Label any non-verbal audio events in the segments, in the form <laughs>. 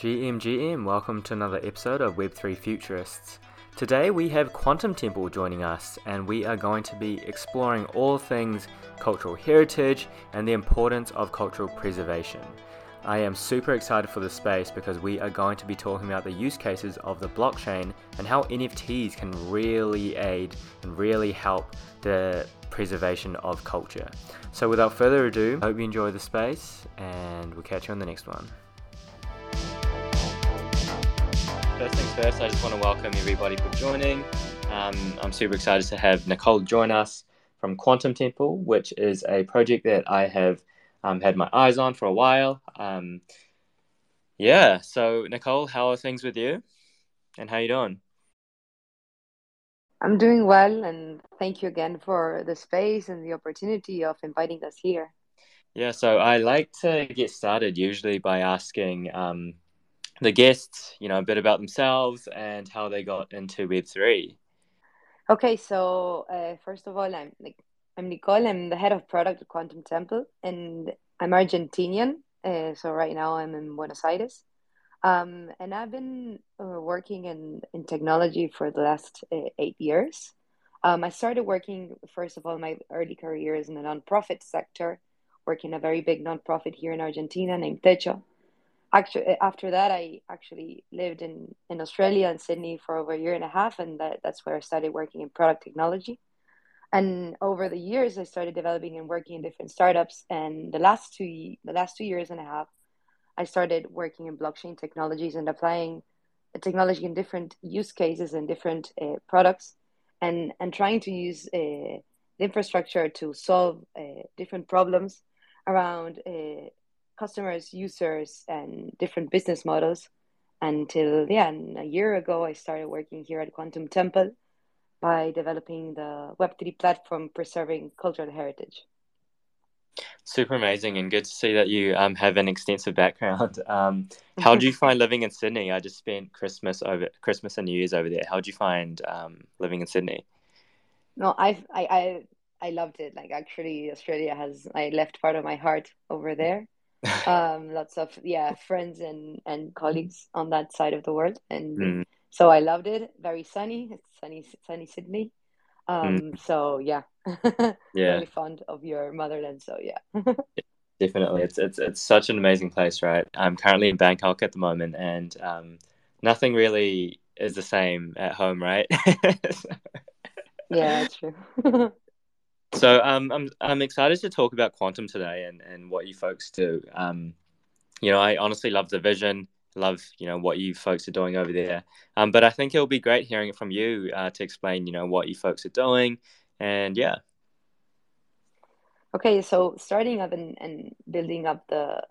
GM GM, welcome to another episode of Web3 Futurists. Today we have Quantum Temple joining us, and we are going to be exploring all things cultural heritage and the importance of cultural preservation. I am super excited for this space because we are going to be talking about the use cases of the blockchain and how NFTs can really aid and really help the preservation of culture. So, without further ado, hope you enjoy the space, and we'll catch you on the next one. First things first, I just want to welcome everybody for joining. Um, I'm super excited to have Nicole join us from Quantum Temple, which is a project that I have um, had my eyes on for a while. Um, yeah, so Nicole, how are things with you? And how you doing? I'm doing well, and thank you again for the space and the opportunity of inviting us here. Yeah, so I like to get started usually by asking um, the guests, you know, a bit about themselves and how they got into Web three. Okay, so uh, first of all, I'm like I'm Nicole. I'm the head of product at Quantum Temple, and I'm Argentinian. Uh, so right now I'm in Buenos Aires, um, and I've been uh, working in in technology for the last uh, eight years. Um, I started working first of all my early career is in the nonprofit sector, working a very big nonprofit here in Argentina named Techo actually eh, after that i actually lived in in australia and sydney for over a year and a half and that, that's where i started working in product technology. And over the years i started developing and working in different startups and the last two the last two years and a half i started working in blockchain technologies and applying technology in different use cases and different uh, products and and trying to use uh, the infrastructure to solve uh, different problems around customers, users, and different business models until yeah, a year ago I started working here at Quantum Temple by developing the Web3 platform preserving cultural heritage. Super amazing and good to see that you um, have an extensive background. <laughs> Um, how do you find living in Sydney? I just spent Christmas over Christmas and New Year's over there. How do you find um, living in Sydney? No, I've, I I I loved it. Like actually, Australia has I left part of my heart over there um, lots of yeah friends and and colleagues on that side of the world, and mm. so I loved it. Very sunny, it's sunny, sunny Sydney. Um, mm. so yeah, <laughs> yeah, really fond of your motherland. So yeah. <laughs> Definitely, it's it's it's such an amazing place, right? I'm currently in Bangkok at the moment, and um, nothing really is the same at home, right? <laughs> yeah, true. So um, I'm I'm excited to talk about quantum today and, and what you folks do. Um, you know, I honestly love the vision, love you know what you folks are doing over there. Um, but I think it'll be great hearing it from you uh, to explain you know what you folks are doing, and yeah. Okay, so starting up and, and building up the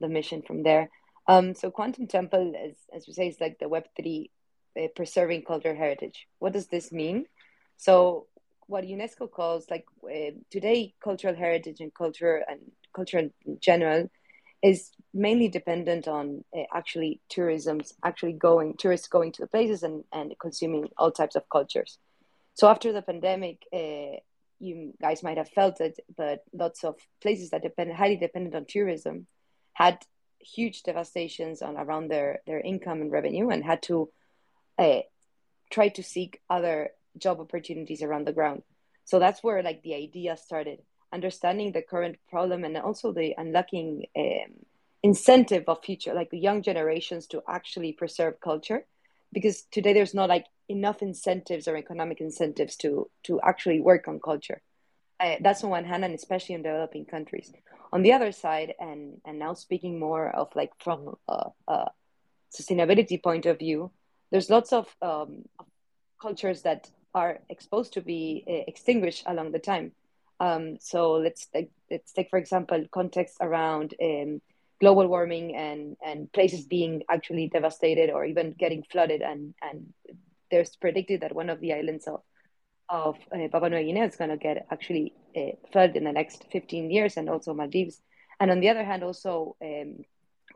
the mission from there. Um, so Quantum Temple, as as we say, is like the Web three uh, preserving cultural heritage. What does this mean? So what UNESCO calls like uh, today cultural heritage and culture and culture in general is mainly dependent on uh, actually tourism, actually going tourists going to the places and, and consuming all types of cultures. So after the pandemic, uh, you guys might have felt it, but lots of places that depend highly dependent on tourism had huge devastations on around their their income and revenue and had to uh, try to seek other job opportunities around the ground. So that's where like the idea started, understanding the current problem and also the unlocking um, incentive of future, like the young generations to actually preserve culture, because today there's not like enough incentives or economic incentives to to actually work on culture. Uh, that's on one hand, and especially in developing countries. On the other side, and and now speaking more of like from a, a sustainability point of view, there's lots of um, cultures that are exposed to be uh, extinguished along the time. Um, so let's take, let's take for example context around um, global warming and and places being actually devastated or even getting flooded and and there's predicted that one of the islands of of uh, Papua New Guinea is going to get actually uh, flooded in the next 15 years and also Maldives. And on the other hand, also um,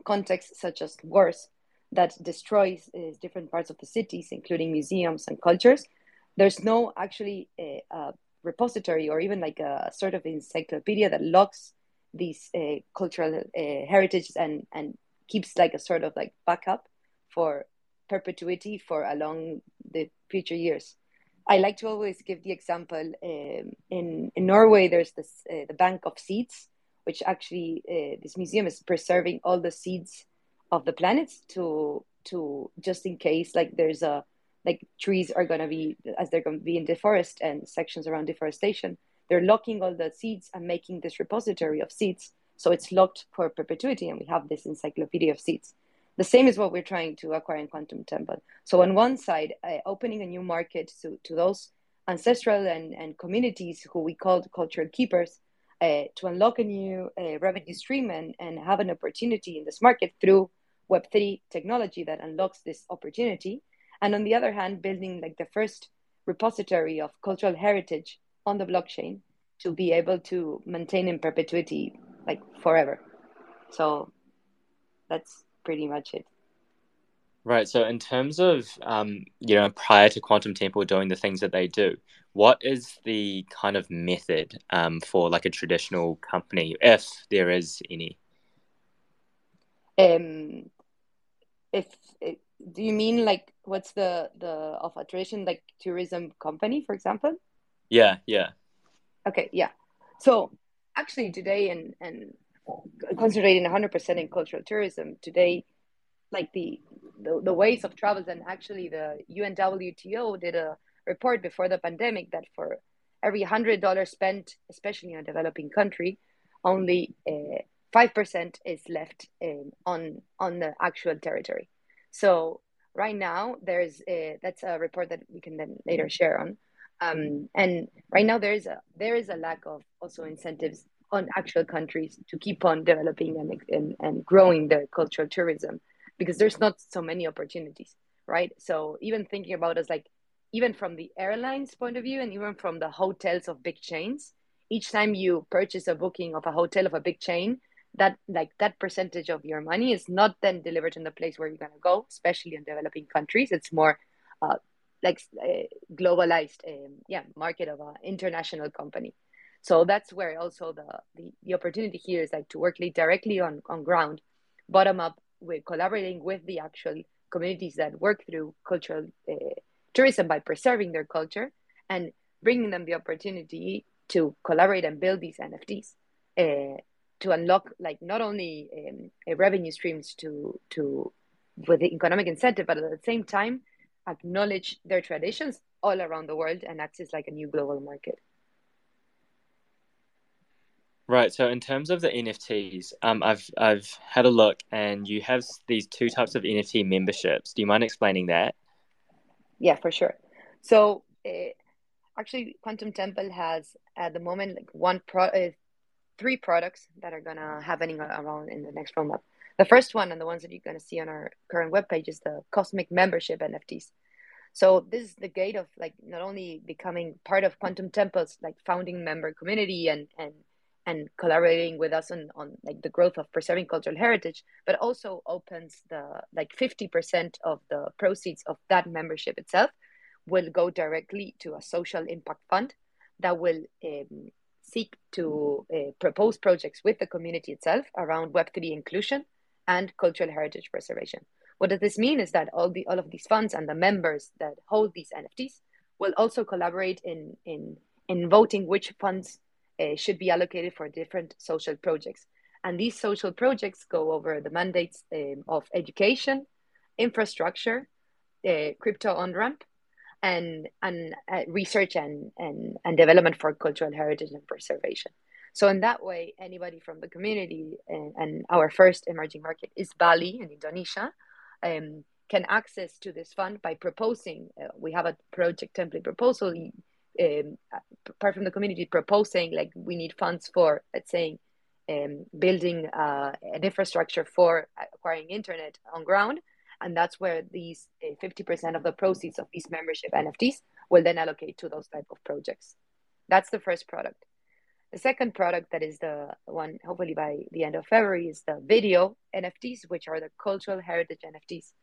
contexts such as wars that destroys uh, different parts of the cities, including museums and cultures, there's no actually a, a repository or even like a sort of encyclopedia that logs these uh, cultural uh, heritages and and keeps like a sort of like backup for perpetuity for along the future years. I like to always give the example um, in in Norway. There's this uh, the Bank of Seeds, which actually uh, this museum is preserving all the seeds of the planets to to just in case like there's a like trees are going to be as they're going to be in the forest and sections around deforestation they're locking all the seeds and making this repository of seeds. So it's locked for perpetuity and we have this encyclopedia of seeds. The same is what we're trying to acquire in quantum temple. So on one side uh, opening a new market to, to those ancestral and, and communities who we call cultural keepers uh, to unlock a new uh, revenue stream and, and have an opportunity in this market through web3 technology that unlocks this opportunity and on the other hand building like the first repository of cultural heritage on the blockchain to be able to maintain in perpetuity like forever. So that's pretty much it. Right. So in terms of um, you know prior to quantum temple doing the things that they do what is the kind of method um, for like a traditional company if there is any? Um if do you mean like what's the the of a tradition like tourism company for example? Yeah yeah. Okay yeah. So actually today and and concentrating 100% in cultural tourism today like the, the the ways of travels and actually the unwto did a report before the pandemic that for every hundred dollars spent especially in a developing country only uh, five percent is left in, on on the actual territory so right now there's a, that's a report that we can then later share on. Um, and right now there is a there is a lack of also incentives on actual countries to keep on developing and, and, and growing their cultural tourism because there's not so many opportunities, right? So even thinking about us like even from the airlines point of view and even from the hotels of big chains, each time you purchase a booking of a hotel of a big chain, that like that percentage of your money is not then delivered in the place where you're going to go especially in developing countries. It's more uh, like uh, globalized um, yeah market of an international company. So that's where also the, the the opportunity here is like to work directly on on ground bottom up with collaborating with the actual communities that work through cultural uh, tourism by preserving their culture and bringing them the opportunity to collaborate and build these nfts uh, to unlock like not only um, revenue streams to to with the economic incentive, but at the same time acknowledge their traditions all around the world and access like a new global market. Right. So in terms of the NFTs, um, I've I've had a look, and you have these two types of NFT memberships. Do you mind explaining that? Yeah, for sure. So uh, actually, Quantum Temple has at the moment like one pro uh, three products that are gonna happening around in the next roadmap. The first one and the ones that you're gonna see on our current webpage is the Cosmic Membership NFTs. So this is the gate of like not only becoming part of Quantum Temple's like founding member community and and and collaborating with us on, on like the growth of preserving cultural heritage, but also opens the like 50% of the proceeds of that membership itself will go directly to a social impact fund that will um, seek to uh, propose projects with the community itself around Web3 inclusion and cultural heritage preservation. What does this mean is that all, the, all of these funds and the members that hold these NFTs will also collaborate in, in, in voting which funds uh, should be allocated for different social projects. And these social projects go over the mandates um, of education, infrastructure, uh, crypto on ramp, and and uh, research and, and and development for cultural heritage and preservation. So in that way, anybody from the community and, and our first emerging market is Bali in Indonesia, um, can access to this fund by proposing. Uh, we have a project template proposal. Um, apart from the community proposing, like we need funds for, let's say, um, building uh, an infrastructure for acquiring internet on ground and that's where these uh, 50% of the proceeds of these membership nfts will then allocate to those type of projects. That's the first product. The second product that is the one hopefully by the end of february is the video nfts which are the cultural heritage nfts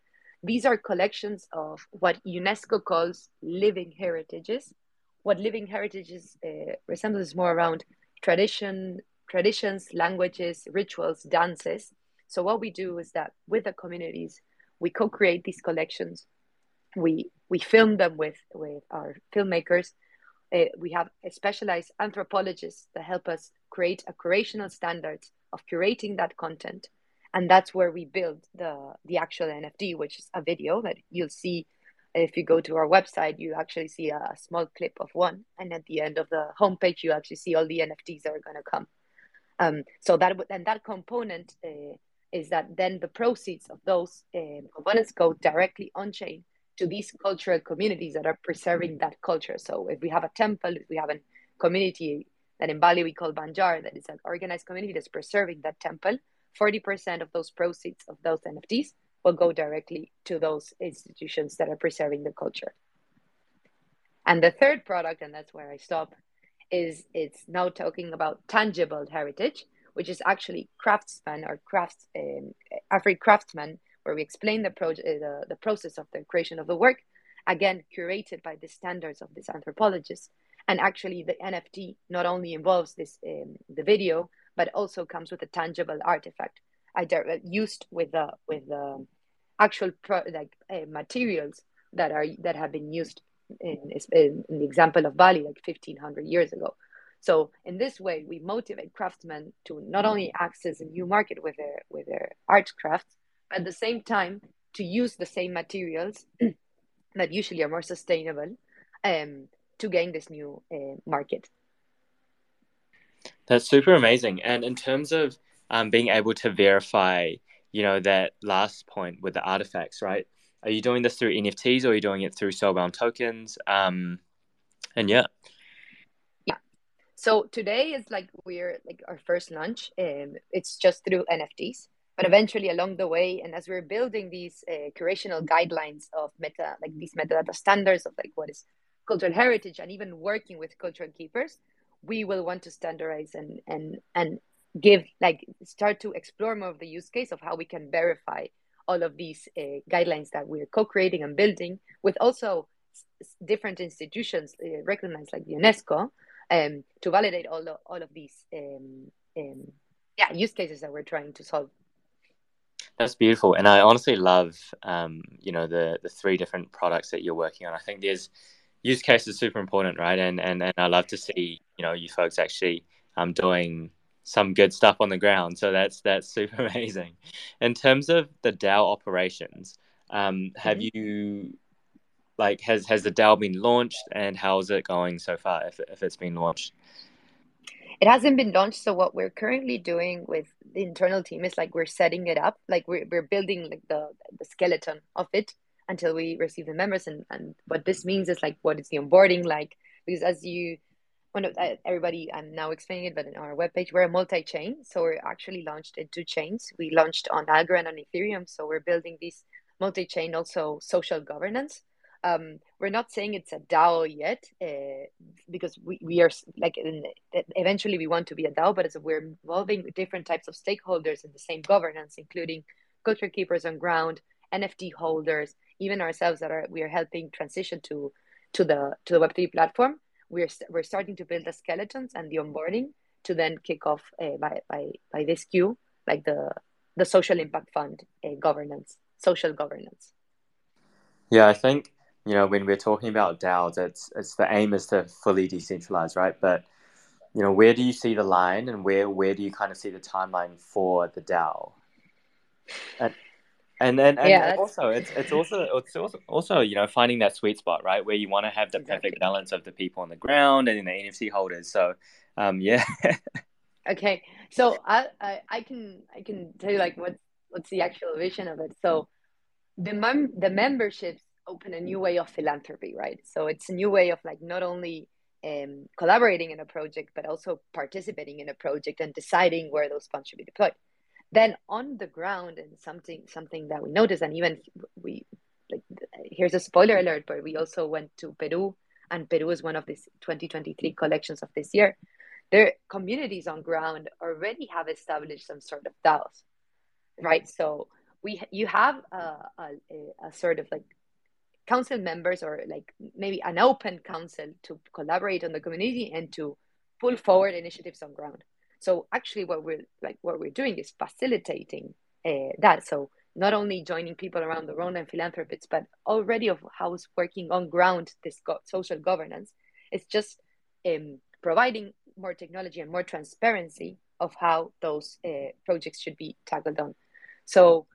these are collections of what unesco calls living heritages. What living heritages uh, resembles more around tradition traditions languages rituals dances. So what we do is that with the communities, we co-create these collections. We we film them with with our filmmakers. Uh, we have specialized anthropologists that help us create a curational standards of curating that content, and that's where we build the the actual NFT, which is a video that you'll see if you go to our website, you actually see a, a, small clip of one, and at the end of the homepage, you actually see all the NFTs that are going to come. Um, so that and that component uh, is that then the proceeds of those um, components go directly on chain to these cultural communities that are preserving that culture. So if we have a temple, if we have a community that in Bali we call Banjar, that is an organized community that's preserving that temple, 40% of those proceeds of those NFTs will go directly to those institutions that are preserving the culture. And the third product, and that's where I stop, is it's now talking about tangible heritage, which is actually craftsman or crafts um, Afri craftsman, where we explain the, pro- uh, the, the process of the creation of the work, again curated by the standards of this anthropologist. And actually, the NFT not only involves this um, the video, but also comes with a tangible artifact. I uh, used with the with the actual pro- like uh, materials that are that have been used in, in the example of Bali like 1500 years ago. So in this way, we motivate craftsmen to not only access a new market with their with their art crafts, but at the same time to use the same materials <clears throat> that usually are more sustainable um, to gain this new uh, market. That's super amazing. And in terms of um, being able to verify, you know, that last point with the artifacts, right? Are you doing this through NFTs or are you doing it through soulbound tokens? Um, and yeah. So today is like we're like our first launch. Um, it's just through NFTs, but eventually along the way, and as we're building these uh, curational guidelines of meta, like these metadata standards of like what is cultural heritage, and even working with cultural keepers, we will want to standardize and and and give like start to explore more of the use case of how we can verify all of these uh, guidelines that we're co-creating and building with also different institutions uh, recognized like UNESCO um, to validate all of, all of these um, um, yeah use cases that we're trying to solve. That's beautiful, and I honestly love um, you know the the three different products that you're working on. I think there's use cases super important, right? And and and I love to see you know you folks actually um, doing some good stuff on the ground. So that's that's <laughs> super amazing. In terms of the DAO operations, um, have mm-hmm. you like has has the DAO been launched and how's it going so far if if it's been launched? It hasn't been launched. So what we're currently doing with the internal team is like we're setting it up, like we're we're building like the the skeleton of it until we receive the members. And and what this means is like what is the onboarding like? Because as you uh, everybody i'm now explaining it but in our webpage we're a multi-chain so we're actually launched in two chains we launched on algorand and ethereum so we're building this multi-chain also social governance um, we're not saying it's a DAO yet uh, because we, we are like eventually we want to be a DAO, but as we're involving different types of stakeholders in the same governance, including culture keepers on ground, NFT holders, even ourselves that are we are helping transition to to the to the Web3 platform. We're we're starting to build the skeletons and the onboarding to then kick off uh, by by by this queue like the the social impact fund uh, governance, social governance. Yeah, I think you know, when we're talking about DAOs, it's it's the aim is to fully decentralize, right? But you know, where do you see the line, and where where do you kind of see the timeline for the DAO? And and then and, yeah, also it's it's also it's also also you know finding that sweet spot, right, where you want to have the exactly. perfect balance of the people on the ground and in the NFT holders. So, um, yeah. <laughs> okay, so I, I I can I can tell you like what what's the actual vision of it. So the mem- the memberships open a new way of philanthropy, right? So it's a new way of like not only um, collaborating in a project, but also participating in a project and deciding where those funds should be deployed. Then on the ground, and something something that we noticed, and even we like here's a spoiler alert, but we also went to Peru, and Peru is one of these 2023 collections of this year. Their communities on ground already have established some sort of DAOs, right? So we you have a, a, a sort of like council members or like maybe an open council to collaborate on the community and to pull forward initiatives on ground so actually what we're like what we're doing is facilitating uh, that. So not only joining people around the world and philanthropists, but already of how's working on ground this go- social governance. It's just um, providing more technology and more transparency of how those uh, projects should be tackled on. So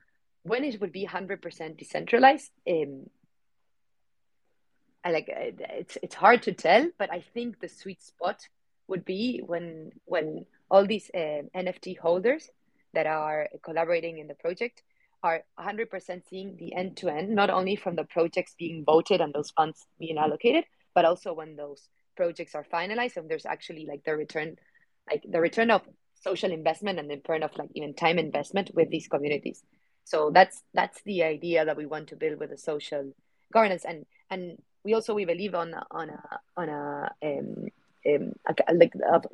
when it would be 100% decentralized, um, I like it's it's hard to tell, but I think the sweet spot would be when when all these uh, NFT holders that are collaborating in the project are 100% seeing the end to end, not only from the projects being voted and those funds being allocated, but also when those projects are finalized and there's actually like the return, like the return of social investment and the return of like even time investment with these communities. So that's that's the idea that we want to build with the social governance, and and we also we believe on on a on a um, um, like of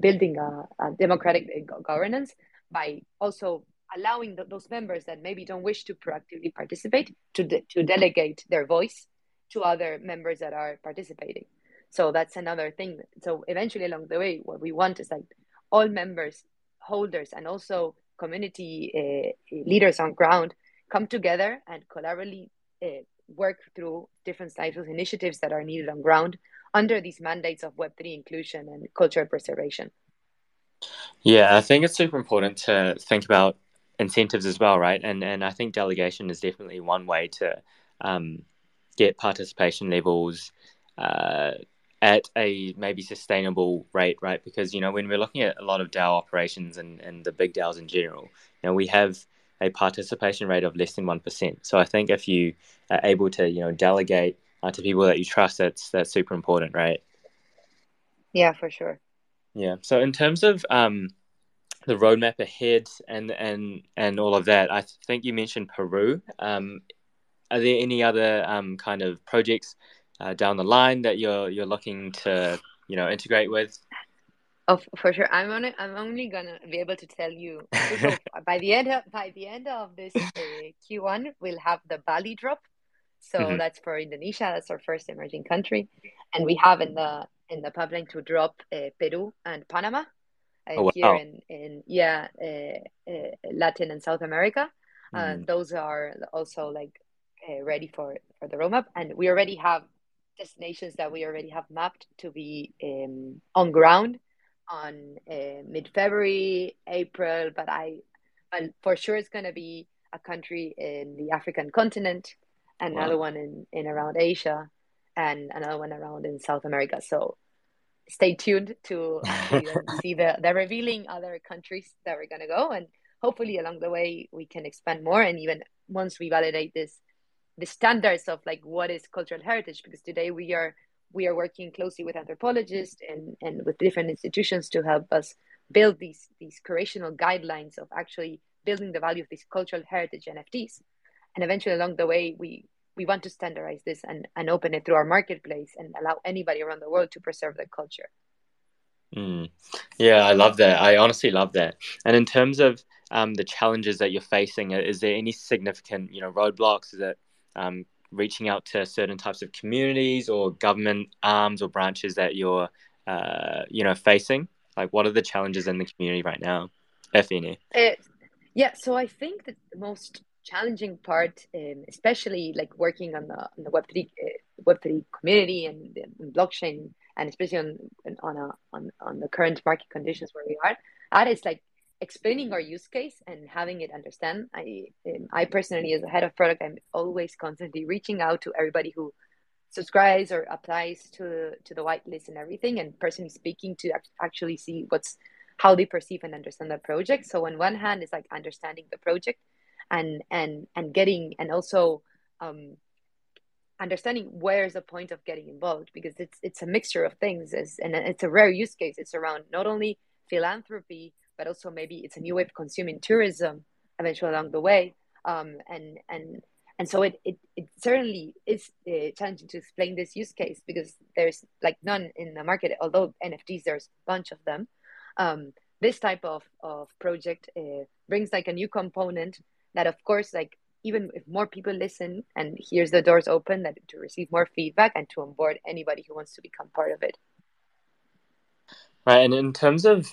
building a, a democratic governance by also allowing the, those members that maybe don't wish to proactively participate to, de- to delegate their voice to other members that are participating. So that's another thing. So eventually along the way, what we want is like all members, holders, and also community uh, leaders on ground come together and collaboratively uh, work through different types of initiatives that are needed on ground under these mandates of Web3 inclusion and cultural preservation. Yeah, I think it's super important to think about incentives as well, right? And and I think delegation is definitely one way to um, get participation levels uh, at a maybe sustainable rate, right? Because you know when we're looking at a lot of DAO operations and and the big DAOs in general, you know we have a participation rate of less than one percent. So I think if you are able to you know delegate uh, to people that you trust, that's that's super important, right? Yeah, for sure. Yeah. So in terms of um, the roadmap ahead and and and all of that. I think you mentioned Peru. Um, are there any other um, kind of projects uh, down the line that you're you're looking to you know integrate with? Oh, for sure. I'm on I'm only gonna be able to tell you <laughs> by the end of by the end of this uh, Q1, we'll have the Bali drop. So mm-hmm. that's for Indonesia. That's our first emerging country, and we have in the in the pipeline to drop uh, Peru and Panama oh, wow. here in in yeah uh, uh, Latin and South America. Mm. those are also like uh, ready for for the roadmap, and we already have destinations that we already have mapped to be um, on ground on uh, mid February, April. But I, but for sure, it's going to be a country in the African continent, another wow. one in in around Asia, and another one around in South America. So stay tuned to <laughs> see the, the revealing other countries that we're going to go and hopefully along the way we can expand more and even once we validate this the standards of like what is cultural heritage because today we are we are working closely with anthropologists and and with different institutions to help us build these these curational guidelines of actually building the value of these cultural heritage nfts and eventually along the way we we want to standardize this and, and open it through our marketplace and allow anybody around the world to preserve their culture. Mm. Yeah, I love that. I honestly love that. And in terms of um, the challenges that you're facing, uh, is there any significant, you know, roadblocks? Is it um, reaching out to certain types of communities or government arms or branches that you're, uh, you know, facing? Like, what are the challenges in the community right now, if any? It, yeah, so I think that the most challenging part, um, especially like working on the on the Web three uh, Web three community and, and, blockchain, and especially on on a, on on the current market conditions where we are. That is like explaining our use case and having it understand. I um, I personally, as a head of product, I'm always constantly reaching out to everybody who subscribes or applies to to the whitelist and everything, and personally speaking to actually see what's how they perceive and understand the project. So on one hand, it's like understanding the project and and and getting and also um, understanding where's the point of getting involved because it's it's a mixture of things it's, and it's a rare use case it's around not only philanthropy but also maybe it's a new way of consuming tourism eventually along the way. Um, and and and so it, it, it certainly is uh, challenging to explain this use case because there's like none in the market although nfts there's a bunch of them. Um, this type of, of project uh, brings like a new component that of course like even if more people listen and hears the doors open that to receive more feedback and to onboard anybody who wants to become part of it. Right and in terms of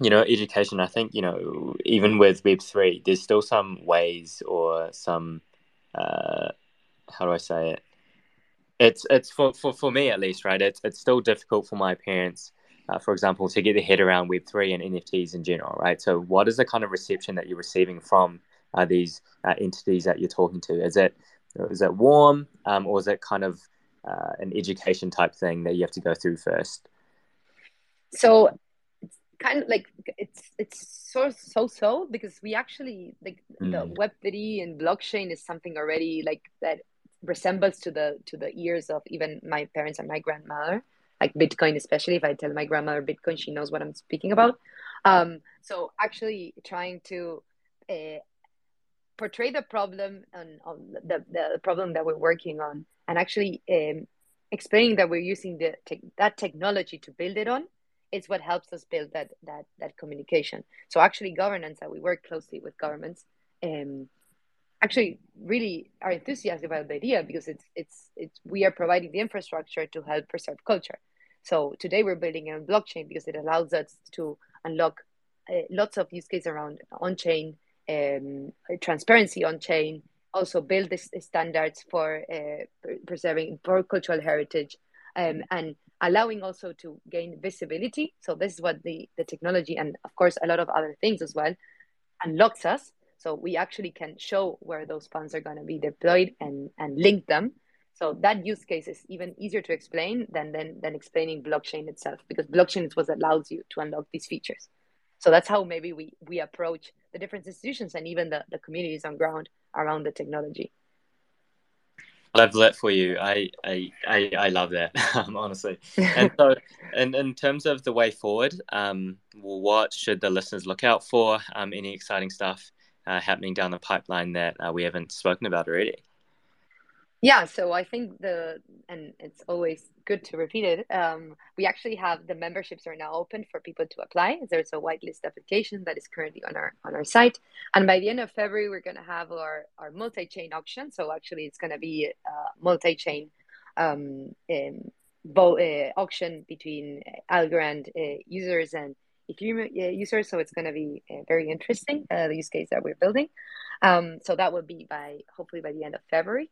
you know, education, I think, you know, even with Web3, there's still some ways or some, uh, how do I say it? It's, it's for, for, for me at least, right? It's, it's still difficult for my parents, uh, for example, to get their head around Web3 and NFTs in general, right? So, what is the kind of reception that you're receiving from uh, these uh, entities that you're talking to? Is it, is it warm um, or is it kind of uh, an education type thing that you have to go through first? So kind of like it's it's so so so because we actually like mm. the web 3 and blockchain is something already like that resembles to the to the ears of even my parents and my grandmother like bitcoin especially. If i tell my grandmother bitcoin she knows what i'm speaking about. Um so actually trying to uh, portray the problem and on the, the problem that we're working on and actually um, explaining that we're using the te- that technology to build it on it's what helps us build that that that communication. So actually, governance that we work closely with governments, um, actually really are enthusiastic about the idea because it's it's it's we are providing the infrastructure to help preserve culture. So today we're building a blockchain because it allows us to unlock uh, lots of use cases around on-chain um, transparency on-chain, also build the standards for uh, preserving for cultural heritage, um, and allowing also to gain visibility. So this is what the, the technology and of course a lot of other things as well unlocks us. So we actually can show where those funds are going to be deployed and, and link them. So that use case is even easier to explain than, than, than explaining blockchain itself, because blockchain is what allows you to unlock these features. So that's how maybe we, we approach the different institutions and even the, the communities on ground around the technology love that for you. I I I, I love that <laughs> um, honestly. And so, <laughs> in in terms of the way forward, um, what should the listeners look out for? Um, any exciting stuff uh, happening down the pipeline that uh, we haven't spoken about already? Yeah, so I think the and it's always good to repeat it. Um, we actually have the memberships are now open for people to apply. There's a whitelist application that is currently on our on our site, and by the end of February, we're going to have our our multi chain auction. So actually, it's going to be a multi chain um, um, bo- uh, auction between Algorand uh, users and Ethereum uh, users. So it's going to be uh, very interesting uh, the use case that we're building. Um, so that will be by hopefully by the end of February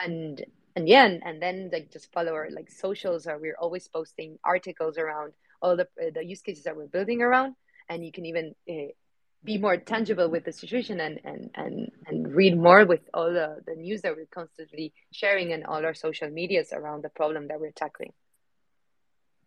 and and yeah and, and then like just follow our like socials or we're always posting articles around all the the use cases that we're building around and you can even uh, be more tangible with the situation and and and and read more with all the the news that we're constantly sharing and all our social medias around the problem that we're tackling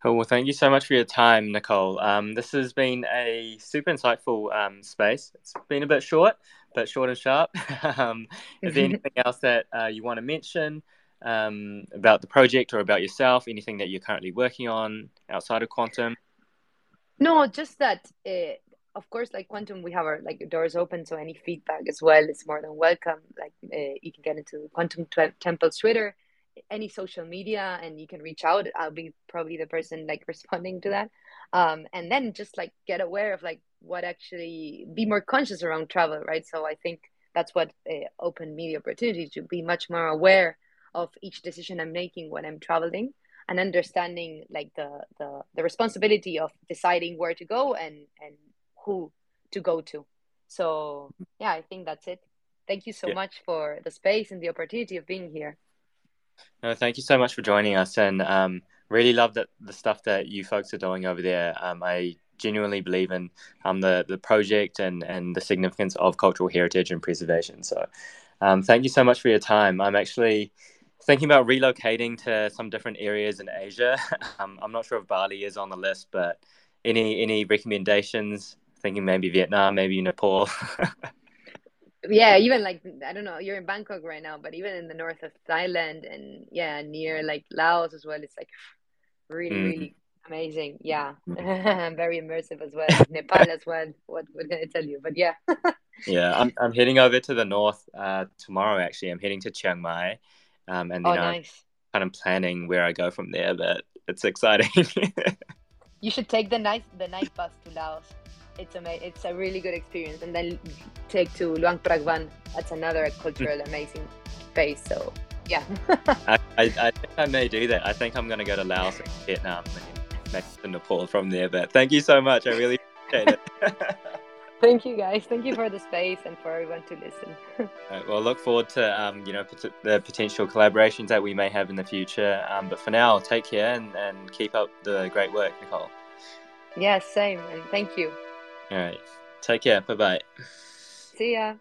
Cool. Well, thank you so much for your time, Nicole. Um, this has been a super insightful um, space. It's been a bit short, but short and sharp. <laughs> um, is there <laughs> anything else that uh, you want to mention um, about the project or about yourself? Anything that you're currently working on outside of quantum? No, just that. Uh, of course, like quantum, we have our like doors open, so any feedback as well is more than welcome. Like uh, you can get into Quantum Temple's Twitter any social media and you can reach out i'll be probably the person like <laughs> responding to that um, and then just like get aware of like what actually be more conscious around travel right? So i think that's what uh, open media opportunity to be much more aware of each decision i'm making when i'm traveling and understanding like the the, the responsibility of deciding where to go and and who to go to. So yeah i think that's it. Thank you so yeah. much for the space and the opportunity of being here. No, thank you so much for joining us, and um, really love that the stuff that you folks are doing over there. Um, I genuinely believe in um, the the project and and the significance of cultural heritage and preservation. So, um, thank you so much for your time. I'm actually thinking about relocating to some different areas in Asia. <laughs> um, I'm not sure if Bali is on the list, but any any recommendations? Thinking maybe Vietnam, maybe Nepal. <laughs> yeah even like i don't know you're in bangkok right now but even in the north of thailand and yeah near like laos as well it's like really mm. really amazing yeah mm. <laughs> very immersive as well <laughs> nepal as well what, can i tell you but yeah <laughs> yeah I'm, I'm heading over to the north uh tomorrow actually i'm heading to chiang mai um and then oh, nice. i'm kind of planning where i go from there but it's exciting you should take the night the night bus to laos it's amazing. it's a really good experience. And then take to Luang Prabang. That's another cultural mm. amazing place. So yeah. I, I, I, think I may do that. I think I'm going to go to Laos and Vietnam and maybe to Nepal from there. But thank you so much. I really appreciate it. <laughs> Thank you, guys. Thank you for the space and for everyone to listen. <laughs> right, well, look forward to um, you know pot- the potential collaborations that we may have in the future. Um, but for now, take care and, and keep up the great work, Nicole. Yes, yeah, same, and thank you. All right, take care. Bye bye. See ya.